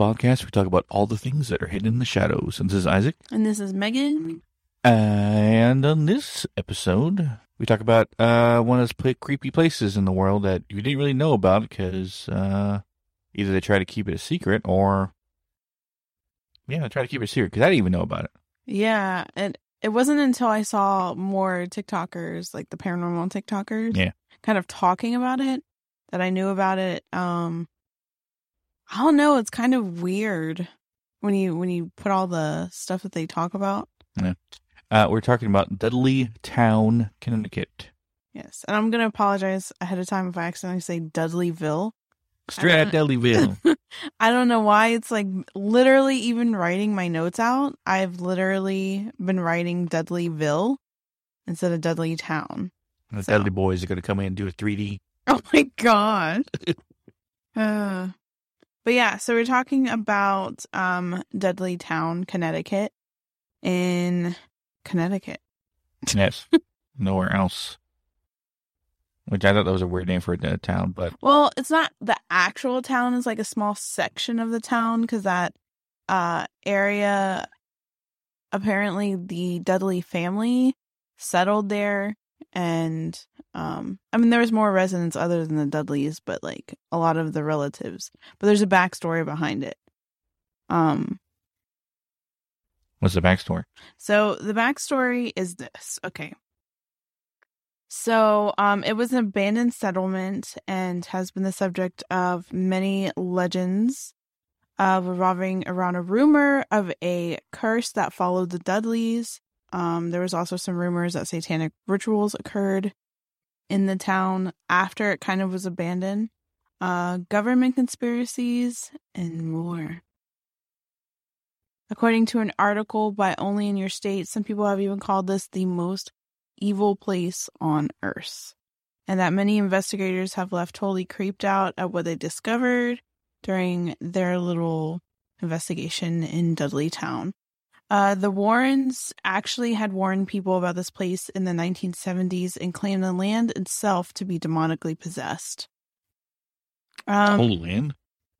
Welcome to the podcast. We talk about all the things that are hidden in the shadows. And this is Isaac. And this is Megan. And on this episode, we talk about uh, one of those creepy places in the world that you didn't really know about because uh, either they try to keep it a secret or, yeah, they try to keep it a secret because I didn't even know about it. Yeah, it it wasn't until I saw more TikTokers, like the paranormal TikTokers, Yeah. kind of talking about it that I knew about it. Um I don't know, it's kind of weird when you when you put all the stuff that they talk about. Uh, we're talking about Dudley Town, Connecticut. Yes. And I'm gonna apologize ahead of time if I accidentally say Dudleyville. Straight Dudleyville. I don't know why it's like literally even writing my notes out. I've literally been writing Dudleyville instead of Dudley Town. the So- Dudley Boyz are going to come in and do a 3D. Oh my god. uh, but yeah, so we're talking about um Dudley Town, Connecticut. In Connecticut. Yes. Nowhere else. Which I thought that was a weird name for a town, but Well, it's not the actual town, it's like a small section of the town because that uh area apparently the Dudley family settled there and um I mean there was more residents other than the Dudleys, but like a lot of the relatives. But there's a backstory behind it. Um what's the backstory? so the backstory is this. Okay. So um it was an abandoned settlement and has been the subject of many legends uh, revolving around a rumor of a curse that followed the Dudleys. Um there was also some rumors that satanic rituals occurred in the town after it kind of was abandoned. Uh government conspiracies and more. According to an article by Only in Your State, some people have even called this the most evil place on earth. And that many investigators have left totally creeped out at what they discovered during their little investigation in Dudley Town. Uh, the Warrens actually had warned people about this place in the 1970s and claimed the land itself to be demonically possessed. Um, Whole land?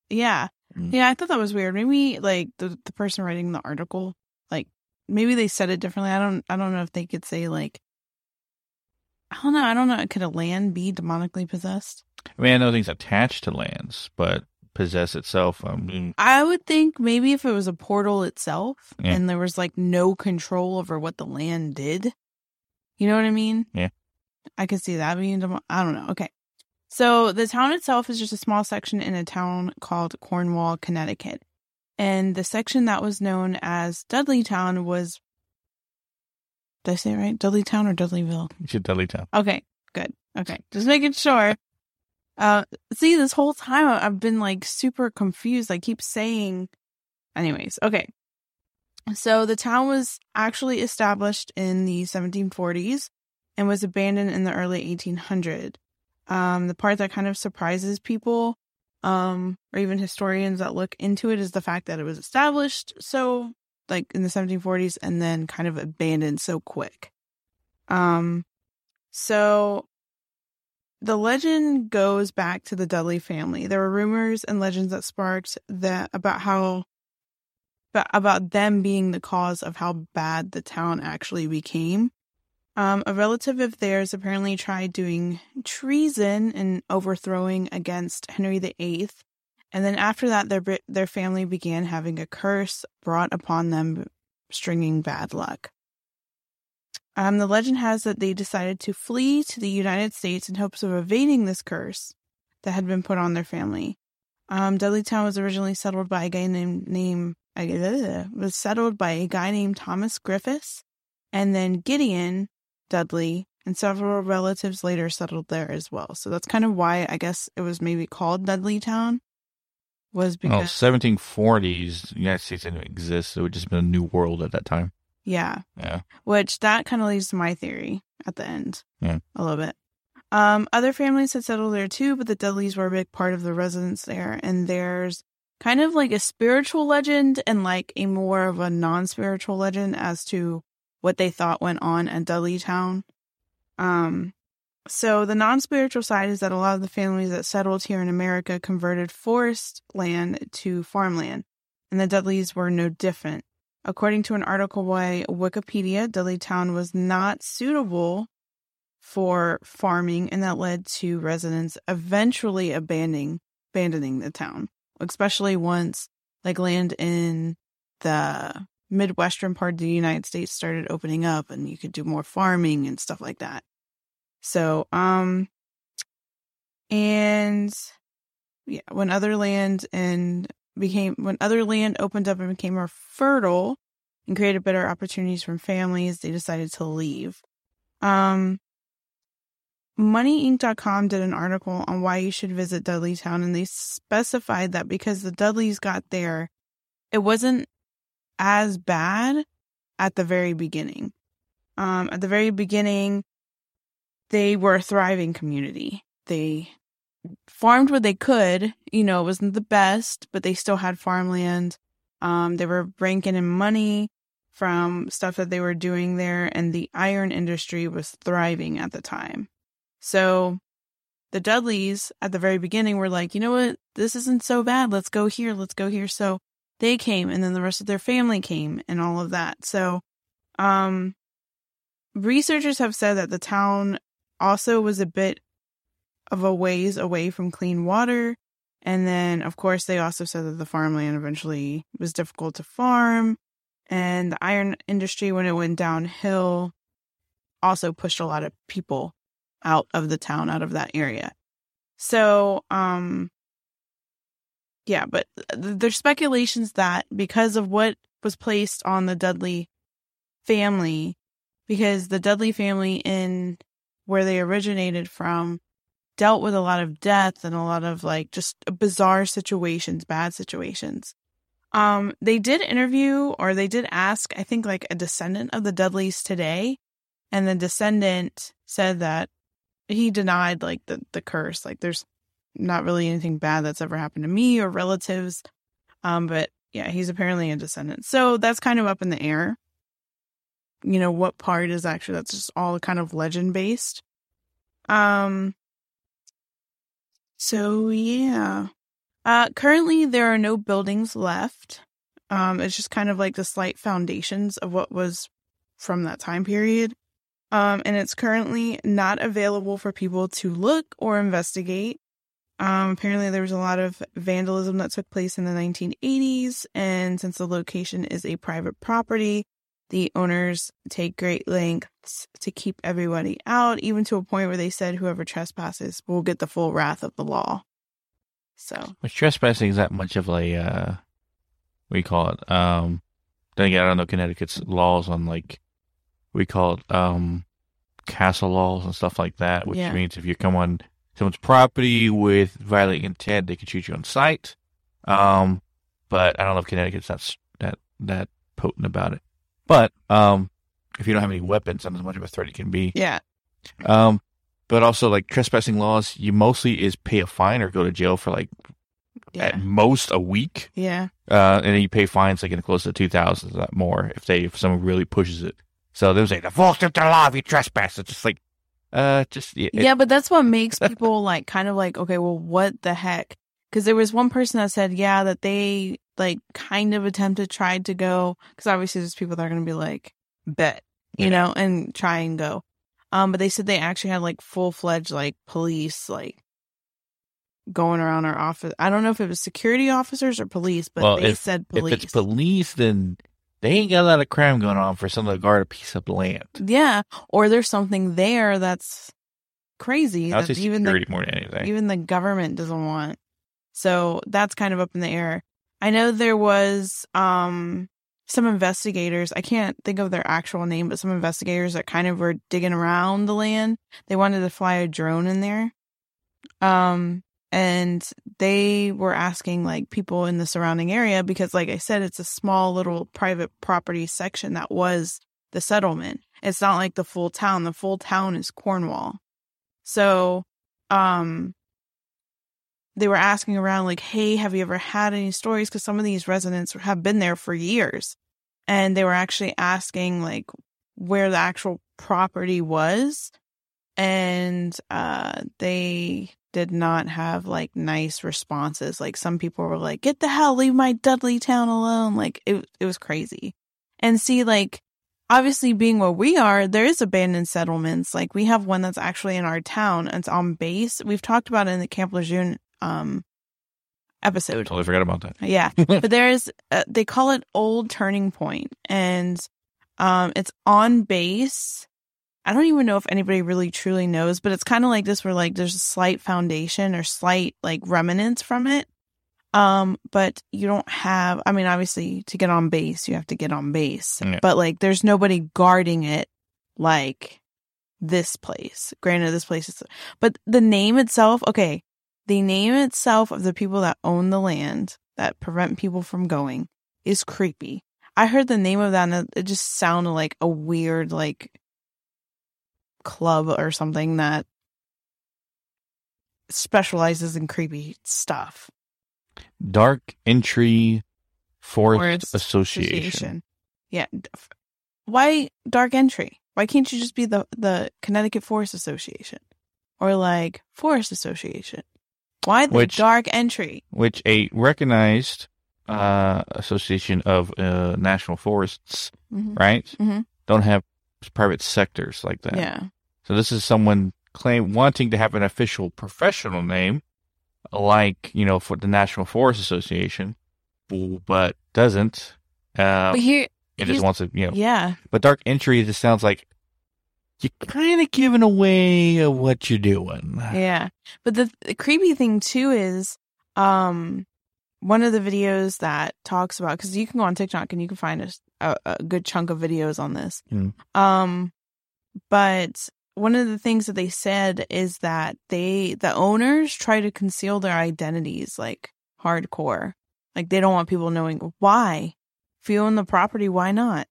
yeah. Mm. Yeah, I thought that was weird. Maybe like the the person writing the article, like maybe they said it differently. I don't I don't know if they could say like I don't know, I don't know. Could a land be demonically possessed? I mean, I know things attached to lands, but possess itself, I mean, I would think maybe if it was a portal itself Yeah. and there was like no control over what the land did. You know what I mean? Yeah. I could see that being demo- I don't know. Okay. So the town itself is just a small section in a town called Cornwall, Connecticut. And the section that was known as Dudley Town was Did I say it right? Dudley Town or Dudleyville? should Dudley Town. Okay, good. Okay, just making sure. Uh, see, this whole time I've been like super confused. I keep saying, anyways. Okay, so the town was actually established in the 1740s and was abandoned in the early 1800s. Um, the part that kind of surprises people, um, or even historians that look into it, is the fact that it was established so like in the 1740s and then kind of abandoned so quick. Um, so the legend goes back to the Dudley family. There were rumors and legends that sparked that about how about, them being the cause of how bad the town actually became. Um, a relative of theirs apparently tried doing treason and overthrowing against Henry VIII, and then after that, their their family began having a curse brought upon them, stringing bad luck. Um, the legend has that they decided to flee to the United States in hopes of evading this curse that had been put on their family. Um, Dudleytown was originally settled by a guy named name uh, was settled by a guy named Thomas Griffiths, and then Gideon Dudley and several relatives later settled there as well. So that's kind of why I guess it was maybe called Dudley Dudleytown. Was because Well, because 1740s, the United States didn't exist. It would just been a new world at that time. Yeah, Yeah. which that kind of leads to my theory at the end Yeah. a little bit. Um, other families had settled there too, but the Dudleys were a big part of the residents there. And there's kind of like a spiritual legend and like a more of a non-spiritual legend as to what they thought went on at Dudleytown. Um, So the non-spiritual side is that a lot of the families that settled here in America converted forest land to farmland, and the Dudleys were no different. According to an article by Wikipedia, Dudleytown was not suitable for farming, and that led to residents eventually abandoning abandoning the town, especially once like land in the midwestern part of the United States started opening up and you could do more farming and stuff like that. So, um and yeah, when other land and became when other land opened up and became more fertile and created better opportunities for families, they decided to leave. Um MoneyInc.com did an article on why you should visit Dudleytown, and they specified that because the Dudleys got there, it wasn't as bad at the very beginning. Um, at the very beginning, they were a thriving community. They farmed what they could. You know, it wasn't the best, but they still had farmland. Um, they were ranking in money from stuff that they were doing there, and the iron industry was thriving at the time. So the Dudleys at the very beginning were like, you know what? This isn't so bad. Let's go here. Let's go here. So they came and then the rest of their family came and all of that. So, um, researchers have said that the town also was a bit of a ways away from clean water. And then, of course, they also said that the farmland eventually was difficult to farm. And the iron industry, when it went downhill, also pushed a lot of people out of the town, out of that area. So, um, yeah, but there's speculations that because of what was placed on the Dudley family, because the Dudley family in where they originated from dealt with a lot of death and a lot of like just bizarre situations, bad situations. Um, they did interview or they did ask, I think, like a descendant of the Dudleys today, and the descendant said that he denied like the the curse. Like there's not really anything bad that's ever happened to me or relatives. Um, but yeah, he's apparently a descendant. So that's kind of up in the air. You know, what part is actually that's just all kind of legend based. Um so yeah. Uh currently there are no buildings left. Um it's just kind of like the slight foundations of what was from that time period. Um, and it's currently not available for people to look or investigate. Um, apparently, there was a lot of vandalism that took place in the 1980s, and since the location is a private property, the owners take great lengths to keep everybody out, even to a point where they said whoever trespasses will get the full wrath of the law. So, which trespassing is that much of a uh, you call it? Um, then again, I don't know Connecticut's laws on like we call it um, castle laws and stuff like that, which yeah. means if you come on someone's property with violent intent, they can shoot you on sight. Um, but I don't know if Connecticut's that that that potent about it. But um, if you don't have any weapons, that's as much of a threat it can be. Yeah. Um, but also like trespassing laws, you mostly is pay a fine or go to jail for like yeah. at most a week. Yeah. Uh, and then you pay fines like in close to two thousand more if they if someone really pushes it. So they say the false of the law if you trespass. It's just like, uh, just it, yeah. But that's what makes people like kind of like, okay, well, what the heck? Because there was one person that said, yeah, that they like kind of attempted, tried to go. Because obviously, there's people that are going to be like, bet, you yeah. know, and try and go. Um, but they said they actually had like full fledged like police like going around our office. I don't know if it was security officers or police, but well, they if, said police. If it's police, then they ain't got a lot of crime going on for someone to guard a piece of land. Yeah, or there's something there that's crazy that even the, more than anything. even the government doesn't want. So that's kind of up in the air. I know there was um some investigators, I can't think of their actual name, but some investigators that kind of were digging around the land. They wanted to fly a drone in there. Um and they were asking like people in the surrounding area because like i said it's a small little private property section that was the settlement it's not like the full town the full town is cornwall so um they were asking around like hey have you ever had any stories because some of these residents have been there for years and they were actually asking like where the actual property was and uh they did not have like nice responses. Like some people were like, "Get the hell, leave my Dudley town alone." Like it it was crazy. And see like obviously being where we are, there is abandoned settlements. Like we have one that's actually in our town. It's on base. We've talked about it in the Camp Lejeune um episode. Totally forgot about that. Yeah, but there's uh, they call it Old Turning Point, and um, it's on base. I don't even know if anybody really truly knows, but it's kind of like this, where like there's a slight foundation or slight like remnants from it. Um, but you don't have. I mean, obviously, to get on base, you have to get on base, Yeah. but like there's nobody guarding it like this place. Granted, this place is, but the name itself, okay, the name itself of the people that own the land that prevent people from going is creepy. I heard the name of that and it- just sounded like a weird like club or something that specializes in creepy stuff. Dark Entry Forest, Forest Association. Yeah. Why dark entry? Why can't you just be the the Connecticut Forest Association or like Forest Association? Why the Which- dark entry? which a recognized uh, association of uh, national forests, Mhm. right? Mhm. Don't have private sectors like that. Yeah. So this is someone claim wanting to have an official professional name, like you know for the National Forest Association, but doesn't. Uh, But here, it just wants to you know. yeah, But Dark Entry just sounds like you're kind of giving away of what you're doing. Yeah. But the, the creepy thing too is um one of the videos that talks about cuz you can go on TikTok and you can find a a good chunk of videos on this. Mm. Um but one of the things that they said is that they the owners try to conceal their identities like hardcore. Like they don't want people knowing why. If you own the property, why not?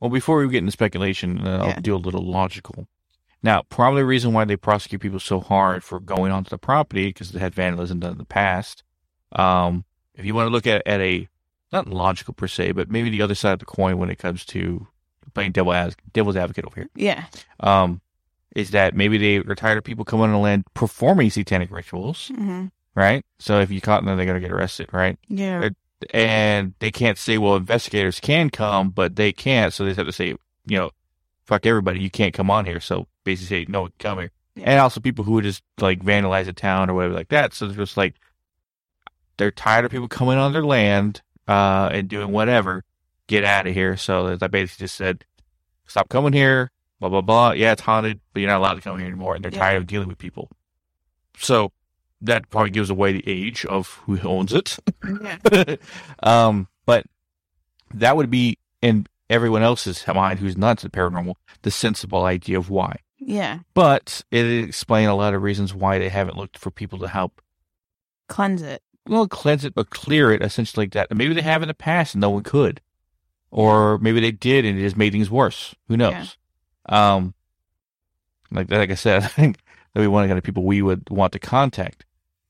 Well, before we get into speculation, uh, Yeah. I'll do a little logical. Now, probably the reason why they prosecute people so hard for going onto the property because they had vandalism done in the past. Um, if you want to look at at a not logical per se, but maybe the other side of the coin when it comes to playing devil as devil's advocate over here, Yeah. um, is that maybe they are tired of people coming on the land performing satanic rituals, hmm right? So if you caught them, they're going to get arrested, right? Yeah. It- and they can't say, well, investigators can come, but they can't. So they have to say, you know, fuck everybody, you can't come on here. So basically say, no, come here. Yeah. And also people who would just like vandalize a town or whatever like that. So they're just like, they're tired of people coming on their land uh, and doing whatever. Get out of here. So I basically just said, stop coming here, blah, blah, blah. Yeah, it's haunted, but you're not allowed to come here anymore. And they're Yeah. tired of dealing with people. So that probably gives away the age of who owns it. yeah. um, but that would be in everyone else's mind who's not the paranormal the sensible idea of why. Yeah. But it explains a lot of reasons why they haven't looked for people to help. Cleanse it. Well, cleanse it, but clear it essentially like that. And maybe they have in the past and no one could, or maybe they did and it just made things worse. Who knows? Um, like like I said, I think that we want to kind of people we would want to contact,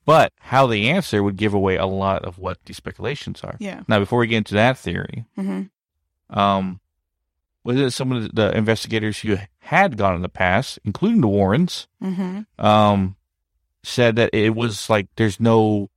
but how they answer would give away a lot of what the speculations are. Yeah. Now, before we get into that theory, hmm um, was it some of the, investigators who had gone in the past, including the Warrens, hmm um, said that it was like there's no,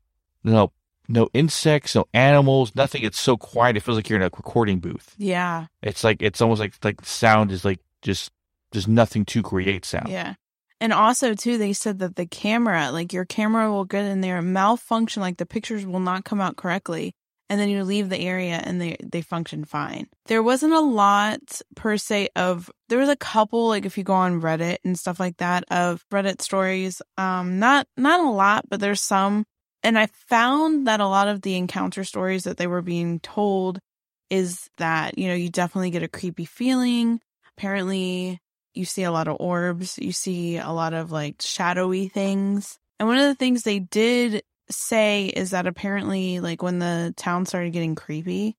no, no insects, no animals, nothing. It's so quiet. It feels like you're in a recording booth. Yeah. It's like it's almost like like sound is like just there's nothing to create sound. Yeah. And also too, they said that the camera, like your camera will get in there and malfunction, like the pictures will not come out correctly. And then you leave the area and they, they function fine. There wasn't a lot per se of, there was a couple, like if you go on Reddit and stuff like that of Reddit stories. Um, not, not a lot, but there's some. And I found that a lot of the encounter stories that they were being told is that, you know, you definitely get a creepy feeling. Apparently, you see a lot of orbs, you see a lot of like shadowy things. And one of the things they did say is that apparently like when the town started getting creepy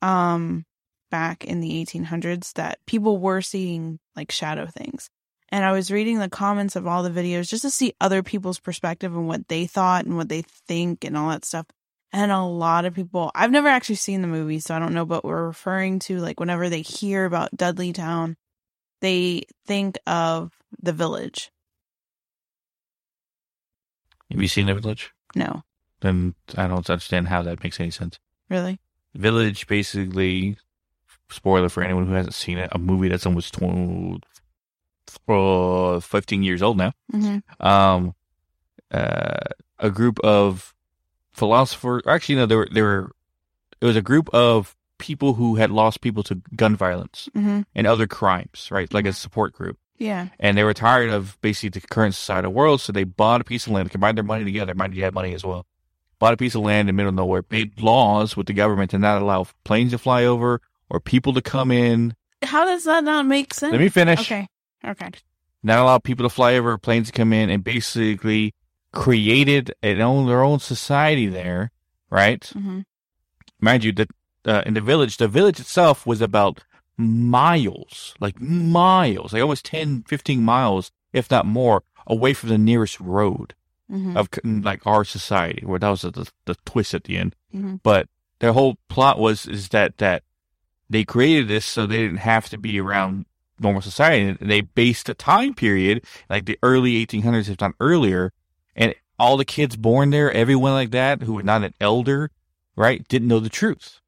um back in the 1800s that people were seeing like shadow things. And I was reading the comments of all the videos just to see other people's perspective and what they thought and what they think and all that stuff. And a lot of people, I've never actually seen the movie, so I don't know, but we're referring to like whenever they hear about Dudley Town, they think of the village. Have you seen the village? No. Then I don't understand how that makes any sense. Really? Village basically spoiler for anyone who hasn't seen it, a movie that's almost twenty, uh, 15 years old now. Mm-hmm. Um, uh, a group of philosophers, actually, no, there were, there were, it was a group of people who had lost people to gun violence hmm and other crimes, right? Like a support group. Yeah. And they were tired of basically the current societal world, so they bought a piece of land, combined their money together. Mind you, had money as well. Bought a piece of land in the middle of nowhere, made laws with the government to not allow planes to fly over or people to come in. How does that not make sense? Let me finish. Okay. Okay. Not allow people to fly over, planes to come in, and basically created an own their own society there, right? hmm Mind you, that uh, in the village, the village itself was about miles, like miles, like almost 10, 15 miles, if not more, away from the nearest road. hmm of like our society, where that was the, the twist at the end. hmm But their whole plot was is that that they created this so they didn't have to be around normal society, and they based a time period like the early 1800s, if not earlier, and all the kids born there, everyone like that who were not an elder, right, didn't know the truth.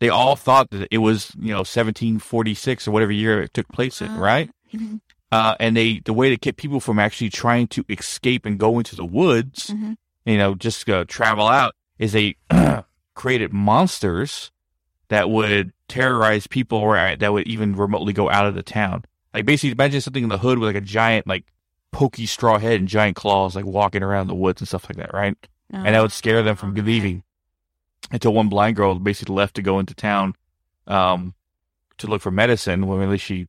They all thought that it was you know 1746 or whatever year it took place in, right? Mhm. uh, and they the way to keep people from actually trying to escape and go into the woods, Mhm. you know, just uh, travel out, is they created monsters that would terrorize people or uh, that would even remotely go out of the town. Like basically, imagine something in the hood with like a giant like pokey straw head and giant claws, like walking around the woods and stuff like that, right? and that would scare them from Okay. leaving. Until one blind girl basically left to go into town, um, to look for medicine. When really she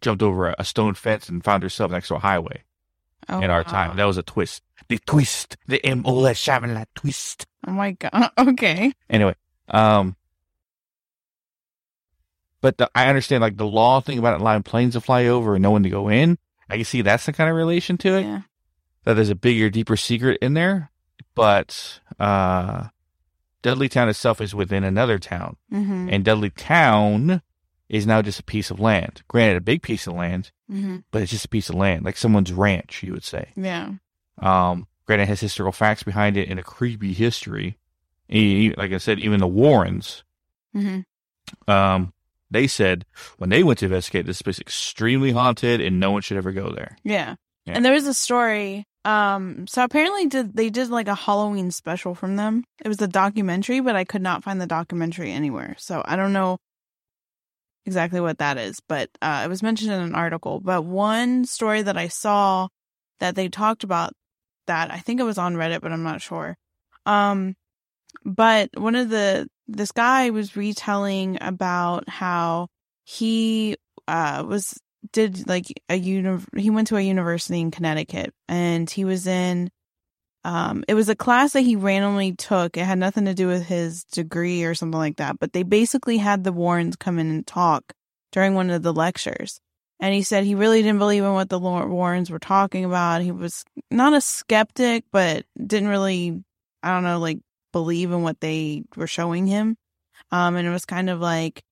jumped over a, a stone fence and found herself next to a highway Oh, in our wow. time. That was a twist. The twist, the M O S Shyamalan twist. Oh my god. Okay. Anyway, um, but the, I understand like the law thing about allowing planes to fly over and no one to go in. I can see that's the kind of relation to it. Yeah. that there's a bigger, deeper secret in there. But uh Dudley Town itself is within another town. hmm And Dudley Town is now just a piece of land. Granted, a big piece of land, hmm but it's just a piece of land, like someone's ranch, you would say. Yeah. Um, granted, it has historical facts behind it and a creepy history. E- Like I said, even the Warrens, hmm um, they said when they went to investigate, this place is extremely haunted and no one should ever go there. Yeah. Yeah. And there was a story. Um, so apparently did they did like a Halloween special from them. It was a documentary, but I could not find the documentary anywhere. So I don't know exactly what that is, but uh, it was mentioned in an article. But one story that I saw that they talked about that I think it was on Reddit, but I'm not sure. Um, but one of the this guy was retelling about how he uh was did like a uni- he went to a university in Connecticut and he was in um it was a class that he randomly took. It had nothing to do with his degree or something like that but they basically had the Warrens come in and talk during one of the lectures. And he said he really didn't believe in what the Warrens were talking about. He was not a skeptic but didn't really I don't know like believe in what they were showing him. Um and it was kind of like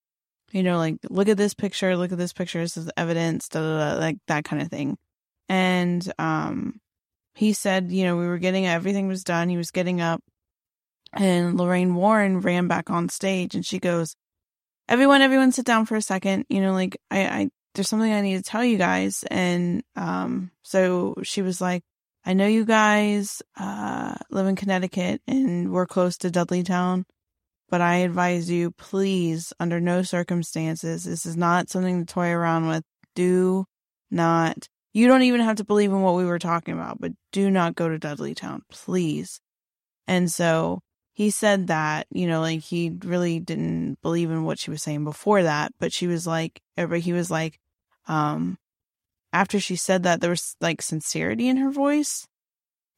you know, like look at this picture, look at this picture, this is evidence, da, da, da, like that kind of thing. And um, he said, you know, we were getting everything was done. He was getting up, and Lorraine Warren ran back on stage, and she goes, "Everyone, everyone, sit down for a second. You know, like I, I there's something I need to tell you guys." And um, so she was like, "I know you guys uh live in Connecticut, and we're close to Dudleytown." But I advise you, please, under no circumstances, this is not something to toy around with. Do not. You don't even have to believe in what we were talking about, but do not go to Dudley Town, please. And so he said that, you know, like he really didn't believe in what she was saying before that, but she was like, but he was like, um, after she said that, there was like sincerity in her voice.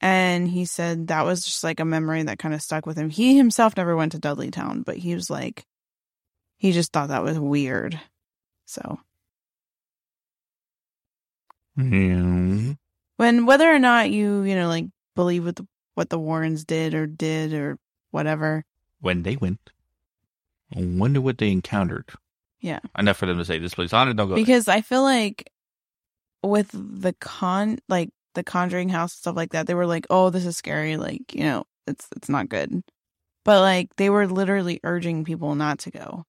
And he said that was just like a memory that kind of stuck with him. He himself never went to Dudleytown, but he was like, he just thought that was weird. So, Yeah. when whether or not you, you know, like believe what the, what the Warrens did or did or whatever, When they went, I wonder what they encountered. Yeah. Enough for them to say this place haunted. Don't go. there. because I feel like with the con, like the Conjuring House stuff like that, they were like, "Oh, this is scary. Like, you know, it's it's not good." But like, they were literally urging people not to go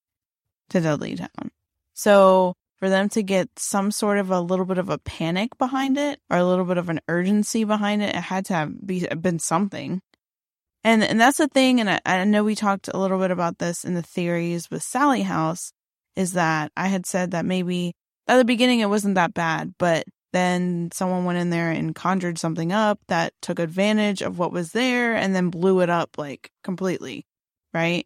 to Dudley Town. So for them to get some sort of a little bit of a panic behind it or a little bit of an urgency behind it, it had to have be, been something. And and that's the thing. And I, I know we talked a little bit about this in the theories with Sallie House. Is that I had said that maybe at the beginning it wasn't that bad, but then someone went in there and conjured something up that took advantage of what was there and then blew it up like completely, right?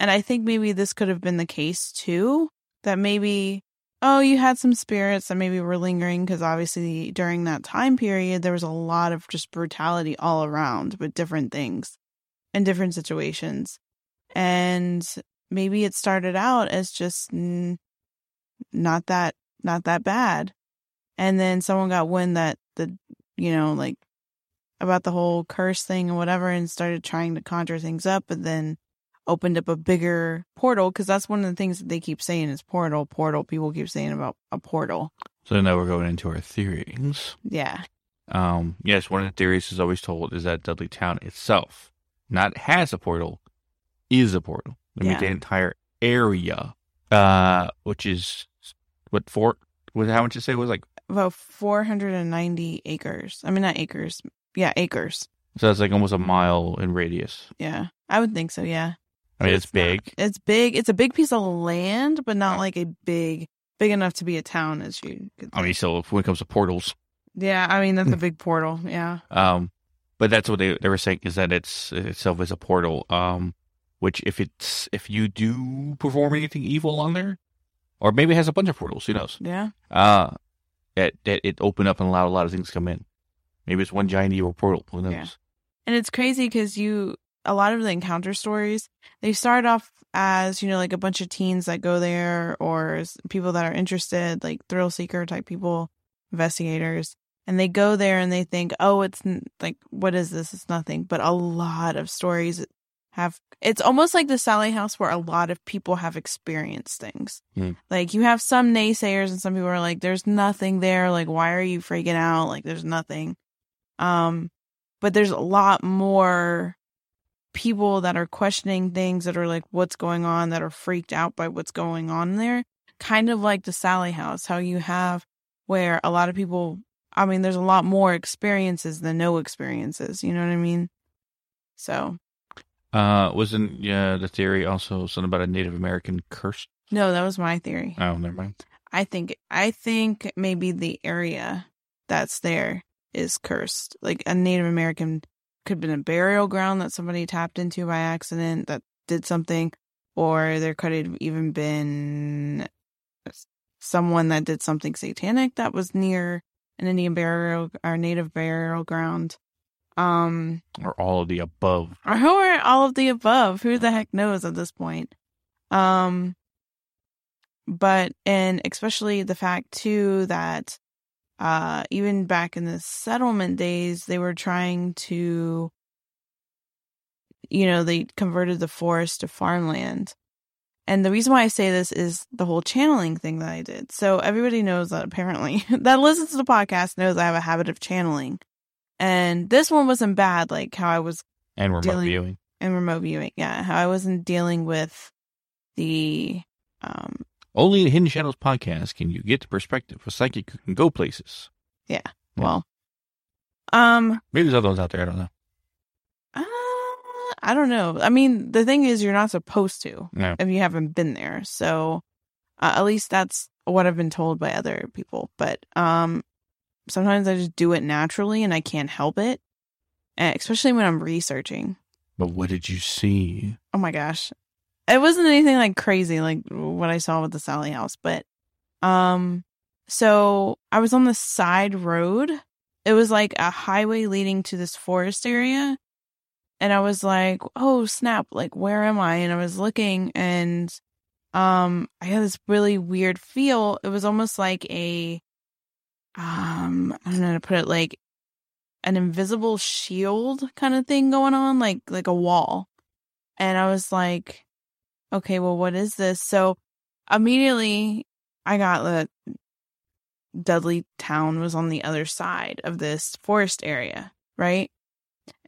And I think maybe this could have been the case too, that maybe oh, you had some spirits that maybe were lingering because obviously during that time period there was a lot of just brutality all around with different things and different situations. And maybe it started out as just not that not that bad. And then someone got wind that the you know, like about the whole curse thing and whatever and started trying to conjure things up and then opened up a bigger portal because that's one of the things that they keep saying is portal, portal. People keep saying about a portal. So now we're going into our theories. Yeah. Um, yes, one of the theories is always told is that Dudley Town itself not has a portal, is a portal. I mean, Yeah. the entire area, uh, which is what four? What how much you say it was like? About 490 acres. I mean, not acres. Yeah, acres. So that's like almost a mile in radius. Yeah. I would think so. Yeah. I mean, it's, not- big. It's big. It's a big piece of land, but not like a big, big enough to be a town as you could. I mean, so when it comes to portals, yeah. I mean, that's a big portal. Yeah. um, but that's what they they were saying is that it's itself is a portal. Um, which if it's if you do perform anything evil on there, or maybe it has a bunch of portals, who knows? Yeah. uh that that it opened up and allowed a lot of things to come in. Maybe it's one giant evil portal. Who knows? Yeah. And it's crazy because you, a lot of the encounter stories, they start off as, you know, like a bunch of teens that go there or people that are interested, like thrill seeker type people, investigators. And they go there and they think, oh, it's like, what is this? It's nothing. But a lot of stories have, it's almost like the Sallie House where a lot of people have experienced things. Hmm. Like you have some naysayers and some people are like, there's nothing there. Like, why are you freaking out? Like, there's nothing. Um, but there's a lot more people that are questioning things that are like what's going on that are freaked out by what's going on there kind of like the sallie house how you have where a lot of people i mean there's a lot more experiences than no experiences you know what i mean so Uh, wasn't yeah the theory also something about a Native American curse? no that was my theory Oh, never mind. i think i think maybe the area that's there is cursed like a native american could have been a burial ground that somebody tapped into by accident that did something or there could have even been someone that did something satanic that was near an indian burial or native burial ground um Or all of the above. or who are all of the above? Who the heck knows at this point? Um but and especially the fact too that uh even back in the settlement days they were trying to you know they converted the forest to farmland. And the reason why i say this is the whole channeling thing that i did. So everybody knows that apparently that listens to the podcast knows i have a habit of channeling and this one wasn't bad like how i was And remote Dealing- viewing. and remote viewing. Yeah, how I wasn't dealing with the um Only in Hidden Shadows podcast can you get the perspective of a psychic who can go places. Yeah. well um Maybe there's other ones out there. I don't know. uh, I don't know. I mean, the thing is you're not supposed to No. if you haven't been there. So uh, at least that's what I've been told by other people, but um sometimes I just do it naturally and I can't help it. And especially when I'm researching. But what did you see? Oh my gosh. It wasn't anything like crazy like what I saw with the Sallie house, but um so I was on the side road. It was like a highway leading to this forest area. And I was like, "Oh, snap, like where am I?" And I was looking and um I had this really weird feel. It was almost like a um I don't know how to put it like an invisible shield kind of thing going on, like like a wall. And I was like, okay, well, what is this? So immediately I got that Dudley Town was on the other side of this forest area, right?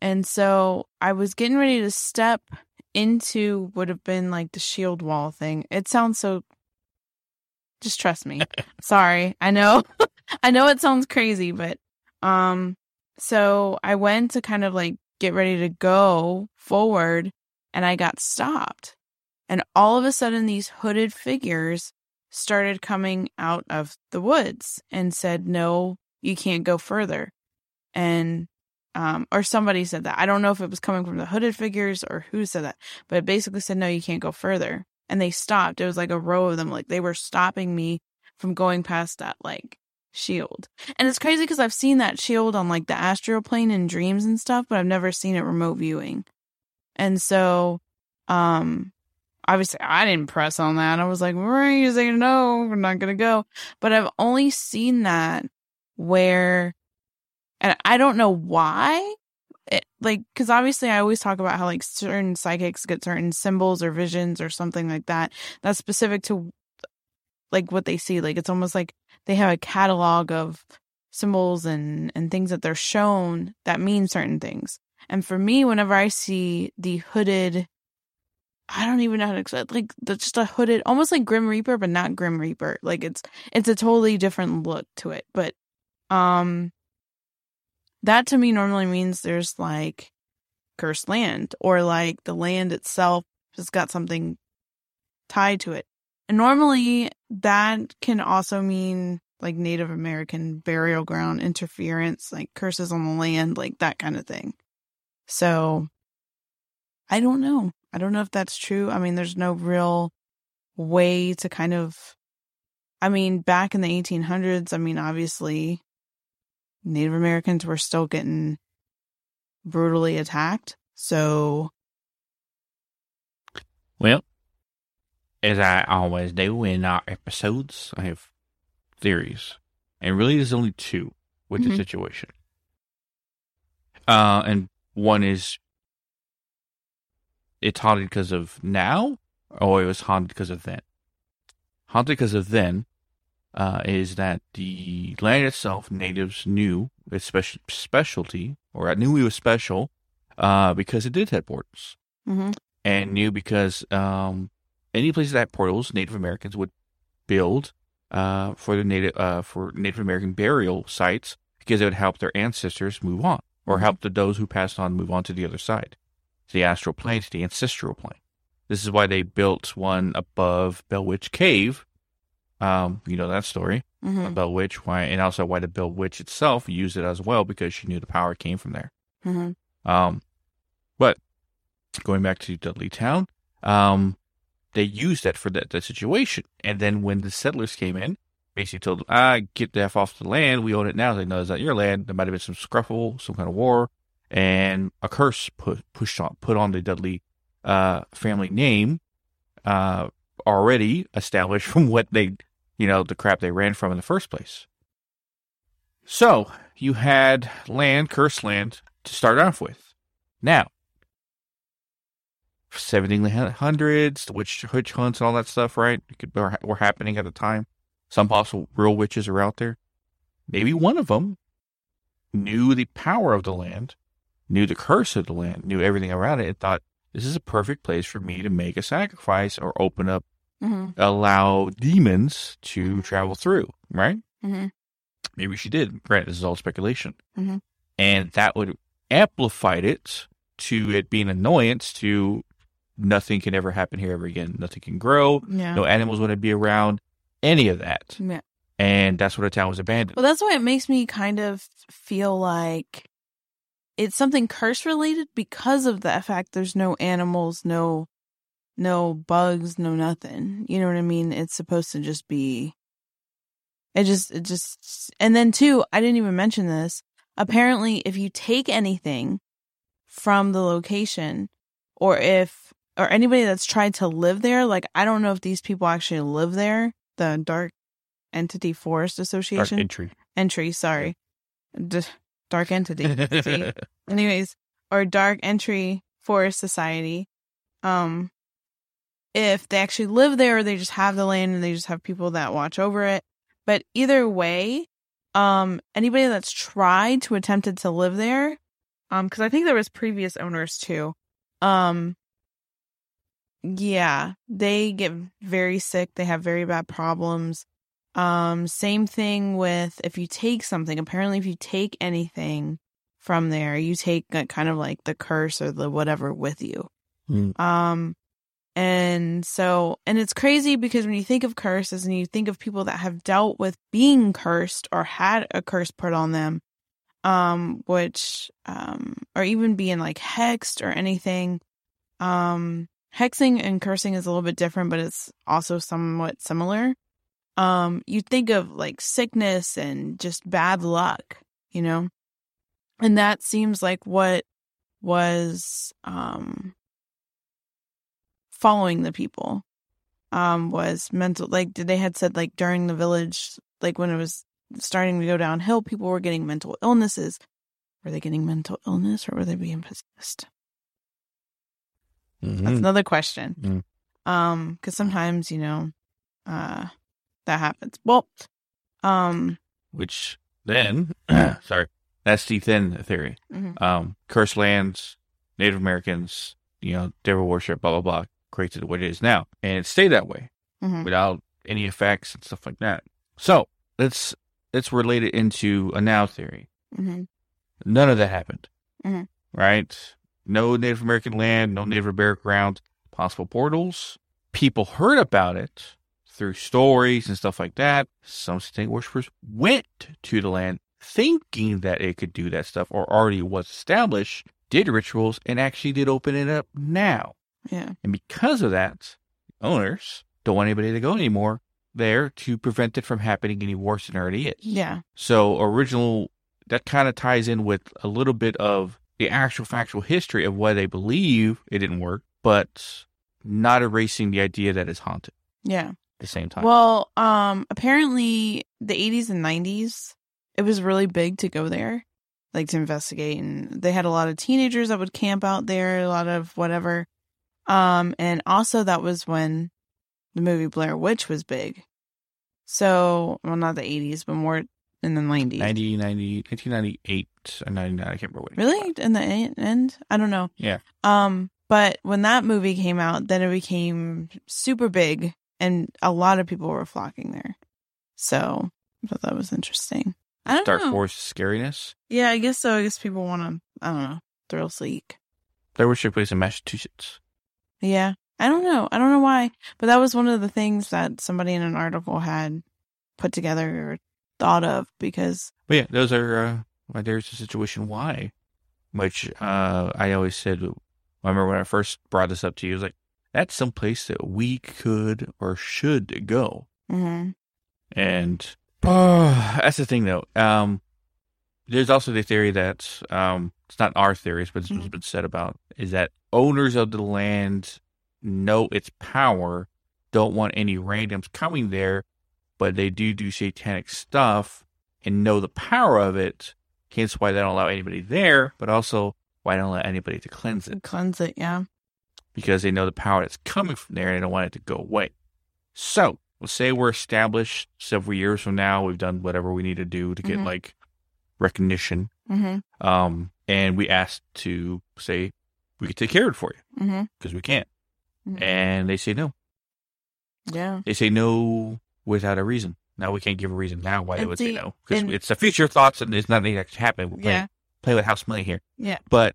And so I was getting ready to step into would have been like the shield wall thing. It sounds so just trust me. Sorry. I know I know it sounds crazy, but um so I went to kind of like get ready to go forward and I got stopped. And all of a sudden these hooded figures started coming out of the woods and said, "No, you can't go further." And um, or somebody said that. I don't know if it was coming from the hooded figures or who said that, but it basically said, "No, you can't go further." And they stopped. It was like a row of them, like they were stopping me from going past that like shield. And it's crazy because I've seen that shield on like the astral plane in dreams and stuff, but I've never seen it remote viewing. And so, um, obviously I didn't press on that. I was like, we're using no, we're not gonna go. But I've only seen that where, and I don't know why. It, like, because obviously I always talk about how like certain psychics get certain symbols or visions or something like that that's specific to like what they see. Like it's almost like they have a catalog of symbols and and things that they're shown that mean certain things. And for me, whenever I see the hooded I don't even know how to explain. Like the, just a hooded, almost like Grim Reaper, but not Grim Reaper. Like it's it's a totally different look to it. But um, that to me normally means there's like cursed land or like the land itself has got something tied to it. Normally that can also mean like Native American burial ground interference, like curses on the land, like that kind of thing. So I don't know. I don't know if that's true. I mean, there's no real way to kind of. I mean, back in the 1800s, I mean, obviously, Native Americans were still getting brutally attacked. So. Well, as I always do in our episodes, I have theories. And really, there's only two with Mhm. the situation. Uh, and one is it's haunted because of now, or it was haunted because of then. Haunted because of then uh, is that the land itself, natives knew its special specialty, or I knew it was special uh, because it did have portals, hmm and knew because um, any place that portals, Native Americans would build uh, for the native uh, for Native American burial sites because it would help their ancestors move on, or Mhm. help the those who passed on move on to the other side, to the astral plane, to the ancestral plane. This is why they built one above Bell Witch Cave. Um, you know that story hmm about Witch, why, and also why the Bell Witch itself used it as well because she knew the power came from there. hmm Um, but going back to Dudley Town, um, they used that for that, that situation. And then when the settlers came in, basically told them, ah, get the F off the land. We own it now. They know it's not your land. There might have been some scruffle, some kind of war, and a curse put, pushed on, put on the Dudley, uh, family name, uh, already established from what they, you know, the crap they ran from in the first place. So you had land, cursed land, to start off with. Now, 1700s, the witch, witch hunts and all that stuff, right? Could, were, were happening at the time. Some possible real witches are out there. Maybe one of them knew the power of the land, knew the curse of the land, knew everything around it, and thought, this is a perfect place for me to make a sacrifice or open up, hmm allow demons to travel through, right? hmm Maybe she did. Granted, this is all speculation. Mhm. And that would amplify it to it being annoyance to nothing can ever happen here ever again. Nothing can grow. Yeah. No animals want to be around. Any of that. yeah. And that's why the town was abandoned. Well, that's why it makes me kind of feel like it's something curse related because of the fact there's no animals, no no bugs, no nothing. You know what I mean? It's supposed to just be it just it just and then too, I didn't even mention this. Apparently, if you take anything from the location or if or anybody that's tried to live there, like I don't know if these people actually live there, the Dark Entity Forest Dark Association. Entry. entry sorry. D- dark entity. Anyways or dark entry forest society. Um if they actually live there or they just have the land and they just have people that watch over it. But either way, um, anybody that's tried to attempted to live there, um, because I think there was previous owners too, um, yeah, they get very sick. They have very bad problems. Um, same thing with if you take something. Apparently, if you take anything from there, you take kind of like the curse or the whatever with you. Mm. Um, and so, and it's crazy because when you think of curses and you think of people that have dealt with being cursed or had a curse put on them, um, which, um, or even being like hexed or anything, um, hexing and cursing is a little bit different, but it's also somewhat similar. Um, you think of like sickness and just bad luck, you know? And that seems like what was, um, following the people um was mental like they had said like during the village like when it was starting to go downhill people were getting mental illnesses were they getting mental illness or were they being possessed that's Mhm. another question Mm. um because sometimes you know uh that happens well um Which then, sorry, that's the thin theory. mhm, Um, cursed lands, Native Americans, you know, devil worship, blah blah blah, created what it is now, and it stayed that way mhm, without any effects and stuff like that. So let's let's relate it into a now theory. mhm, None of that happened. Mhm. Right? No Native American land, no Native American ground, possible portals. People heard about it through stories and stuff like that. Some snake worshippers went to the land thinking that it could do that stuff or already was established, did rituals, and actually did open it up now. yeah And because of that, owners don't want anybody to go anymore there to prevent it from happening any worse than it already is. yeah So original that kind of ties in with a little bit of the actual factual history of why they believe it didn't work, but not erasing the idea that it's haunted yeah at the same time. Well, um, apparently the 80s and 90s, it was really big to go there, like to investigate, and they had a lot of teenagers that would camp out there, a lot of whatever. Um, and also that was when the movie Blair Witch was big. So, well, not the 80s, but more in the 90s. 90, 90, 1998 or 99, I can't remember what Really? In the end? I don't know. Yeah. Um, but when that movie came out, then it became super big and a lot of people were flocking there. So I thought that was interesting. I don't Dark know. Force scariness. Yeah, I guess so. I guess people want to, I don't know, thrill seek. There was took place in Massachusetts. Yeah. I don't know. I don't know why. But that was one of the things that somebody in an article had put together or thought of because, But yeah, those are uh, why there's a situation why, which uh, I always said. I remember when I first brought this up to you, I was like, that's some place that we could or should go. Mm-hmm. And uh, that's the thing, though. Um, there's also the theory that um, it's not our theories, but it's Mhm. been said about is that owners of the land know its power, don't want any randoms coming there, but they do do satanic stuff and know the power of it. Hence, why they don't allow anybody there, but also why they don't let anybody to cleanse it cleanse it. Yeah. because they know the power that's coming from there and they don't want it to go away. So, let's say we're established several years from now, we've done whatever we need to do to get Mhm. like recognition. hmm Um, and we ask to say, we can take care of it for you because we can't. Mhm. And they say no. Yeah. They say no without a reason. Now we can't give a reason now why they would see, say no because it's the future thoughts and it's not anything that happen. Playing, Yeah. play with house money here. Yeah. But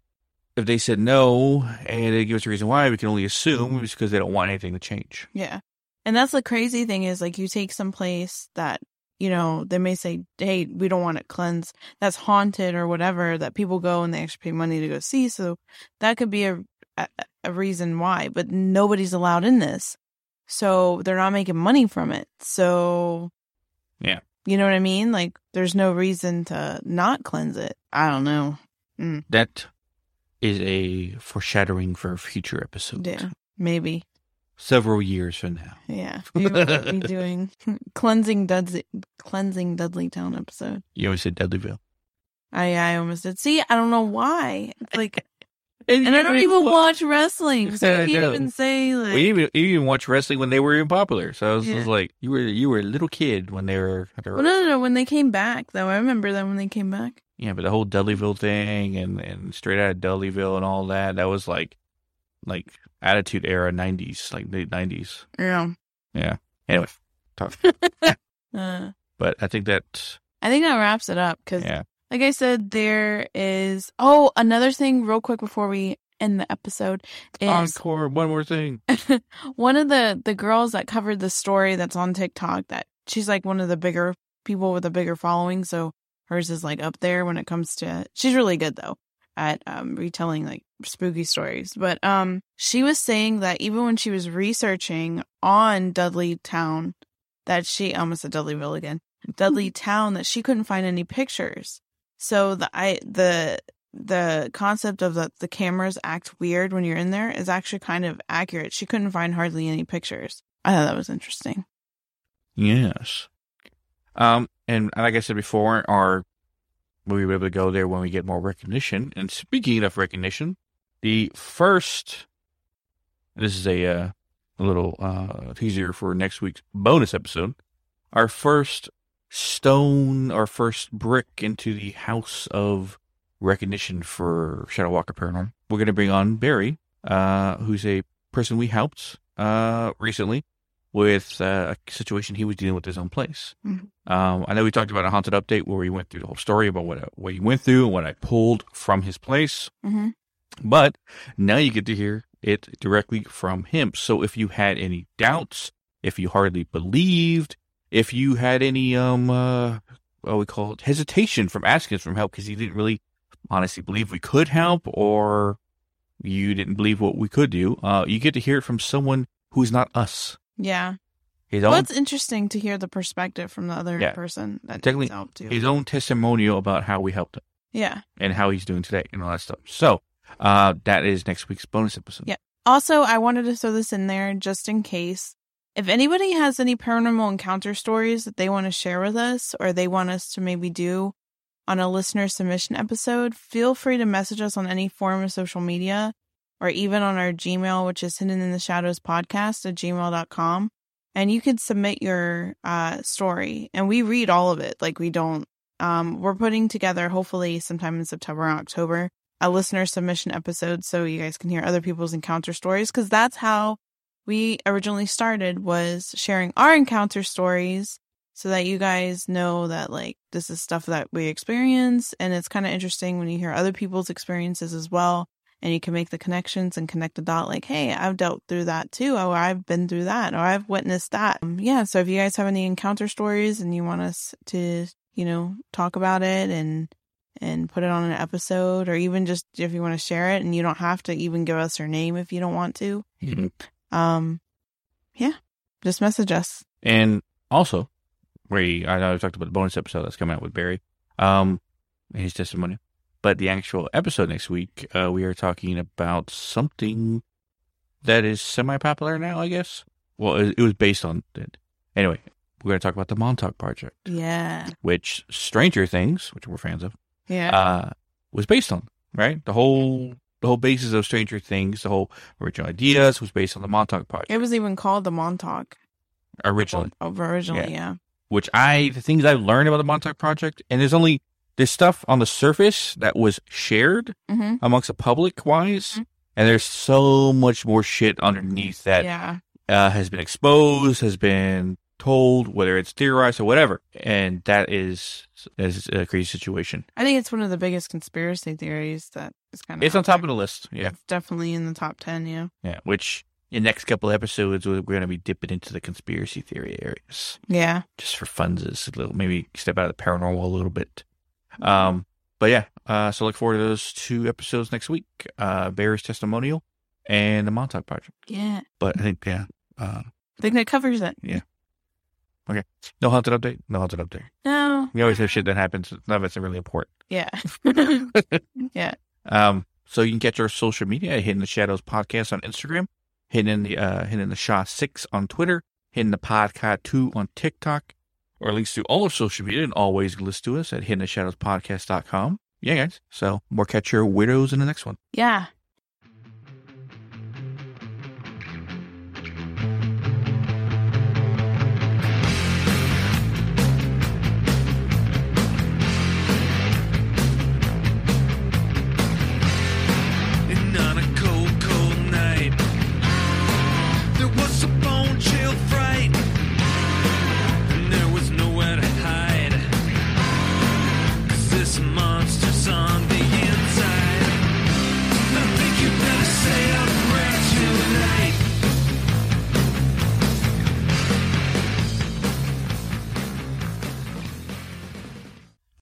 if they said no and they give us a reason why, we can only assume it's because they don't want anything to change. Yeah. And that's the crazy thing is like you take some place that, you know, they may say, Hey, we don't want it cleansed. That's haunted or whatever that people go and they actually pay money to go see. So that could be a, a, a reason why, but nobody's allowed in this. So they're not making money from it. So Yeah. You know what I mean? Like there's no reason to not cleanse it. I don't know. Mm. That is a foreshadowing for a future episode. Yeah. Maybe. Several years from now. Yeah. We be doing cleansing Dudley cleansing Dudley Town episode. You always said Dudleyville. I I almost did. See, I don't know why. It's like And I don't even watch wrestling. So I you can't even say like We even you even watched wrestling when they were even popular. So I was Yeah. just like, you were you were a little kid when they were. they were- Well, no, no, no. When they came back, though, I remember them when they came back. Yeah, but the whole Dudleyville thing and and straight out of Dudleyville and all that that was like like Attitude Era '90s, like late '90s. Yeah. Yeah. Anyway, tough. Uh, but I think that I think that wraps it up because, yeah. Like I said, there is. Oh, another thing, real quick before we end the episode is Encore. One more thing. one of the the girls that covered the story that's on TikTok. That she's like one of the bigger people with a bigger following, so hers is like up there when it comes to. She's really good though at um, retelling like spooky stories. But um, she was saying that even when she was researching on Dudley Town, that she almost said Dudleyville again, Dudley Town, that she couldn't find any pictures. So the I the the concept of the the cameras act weird when you're in there is actually kind of accurate. She couldn't find hardly any pictures. I thought that was interesting. Yes. Um, and like I said before, our we'll be able to go there when we get more recognition. And speaking of recognition, the first this is a uh, a little uh, teaser for next week's bonus episode. Our first stone, our first brick into the house of recognition for Shadow Walker Paranormal. We're going to bring on Barry, uh, who's a person we helped uh, recently with uh, a situation he was dealing with his own place. Mhm. Um, I know we talked about a haunted update where we went through the whole story about what what he went through and what I pulled from his place. Mm-hmm. But now you get to hear it directly from him. So if you had any doubts, if you hardly believed, if you had any um uh what we call it hesitation from asking us for help because you didn't really honestly believe we could help or you didn't believe what we could do, uh you get to hear it from someone who's not us. Yeah. His Well, own it's interesting to hear the perspective from the other Yeah. person that Technically, needs help too. his own testimonial about how we helped him Yeah. and how he's doing today and all that stuff. So uh that is next week's bonus episode. Yeah. Also, I wanted to throw this in there just in case. If anybody has any paranormal encounter stories that they want to share with us or they want us to maybe do on a listener submission episode, feel free to message us on any form of social media or even on our Gmail, which is hidden in the shadows podcast at gmail.com. And you can submit your uh, story and we read all of it. Like we don't, um, we're putting together hopefully sometime in September or October a listener submission episode so you guys can hear other people's encounter stories because that's how we originally started was sharing our encounter stories so that you guys know that like this is stuff that we experience. And it's kind of interesting when you hear other people's experiences as well and you can make the connections and connect the dot like hey i've dealt through that too. Or i've been through that. Or i've witnessed that. Um, yeah so if you guys have any encounter stories and you want us to you know talk about it and and put it on an episode or even just if you want to share it and you don't have to even give us your name if you don't want to. Mhm. Um yeah just message us And also, we I know I talked about the bonus episode that's coming out with Barry, um, and his testimony. But the actual episode next week, uh, we are talking about something that is semi-popular now, I guess. Well, it, it was based on it. Anyway, we're going to talk about the Montauk Project, yeah which Stranger Things, which we're fans of, yeah uh, was based on. Right, the whole the whole basis of Stranger Things, the whole original ideas was based on the Montauk Project it was even called the montauk originally. Oh, originally yeah. which I the things I've learned about the Montauk Project, and there's only there's stuff on the surface that was shared hmm amongst the public wise, Mhm. and there's so much more shit underneath that yeah uh, has been exposed, has been told, whether it's theorized or whatever, and that is is a crazy situation. i think it's one of the biggest conspiracy theories that is kind of It's on top of the list, yeah, it's definitely in the top 10 yeah yeah. Which in the next couple episodes we're going to be dipping into the conspiracy theory areas. yeah just for funses, a little maybe step out of the paranormal a little bit. Um, but yeah, uh, so look forward to those two episodes next week. Uh, Barry's testimonial and the Montauk Project. yeah But I think yeah, uh, i think that covers it no haunted update, no haunted update. no We always have shit that happens. None of it's really important. yeah yeah Um, so you can catch our social media at Hidden the Shadows Podcast on Instagram, Hidden in the uh, Hidden in the Shaw Six on Twitter, Hidden the Podcast Two on TikTok, or links to all of social media, and always listen to us at hiddentheshadowspodcast.com. Yeah, guys. So we'll catch your widows in the next one. yeah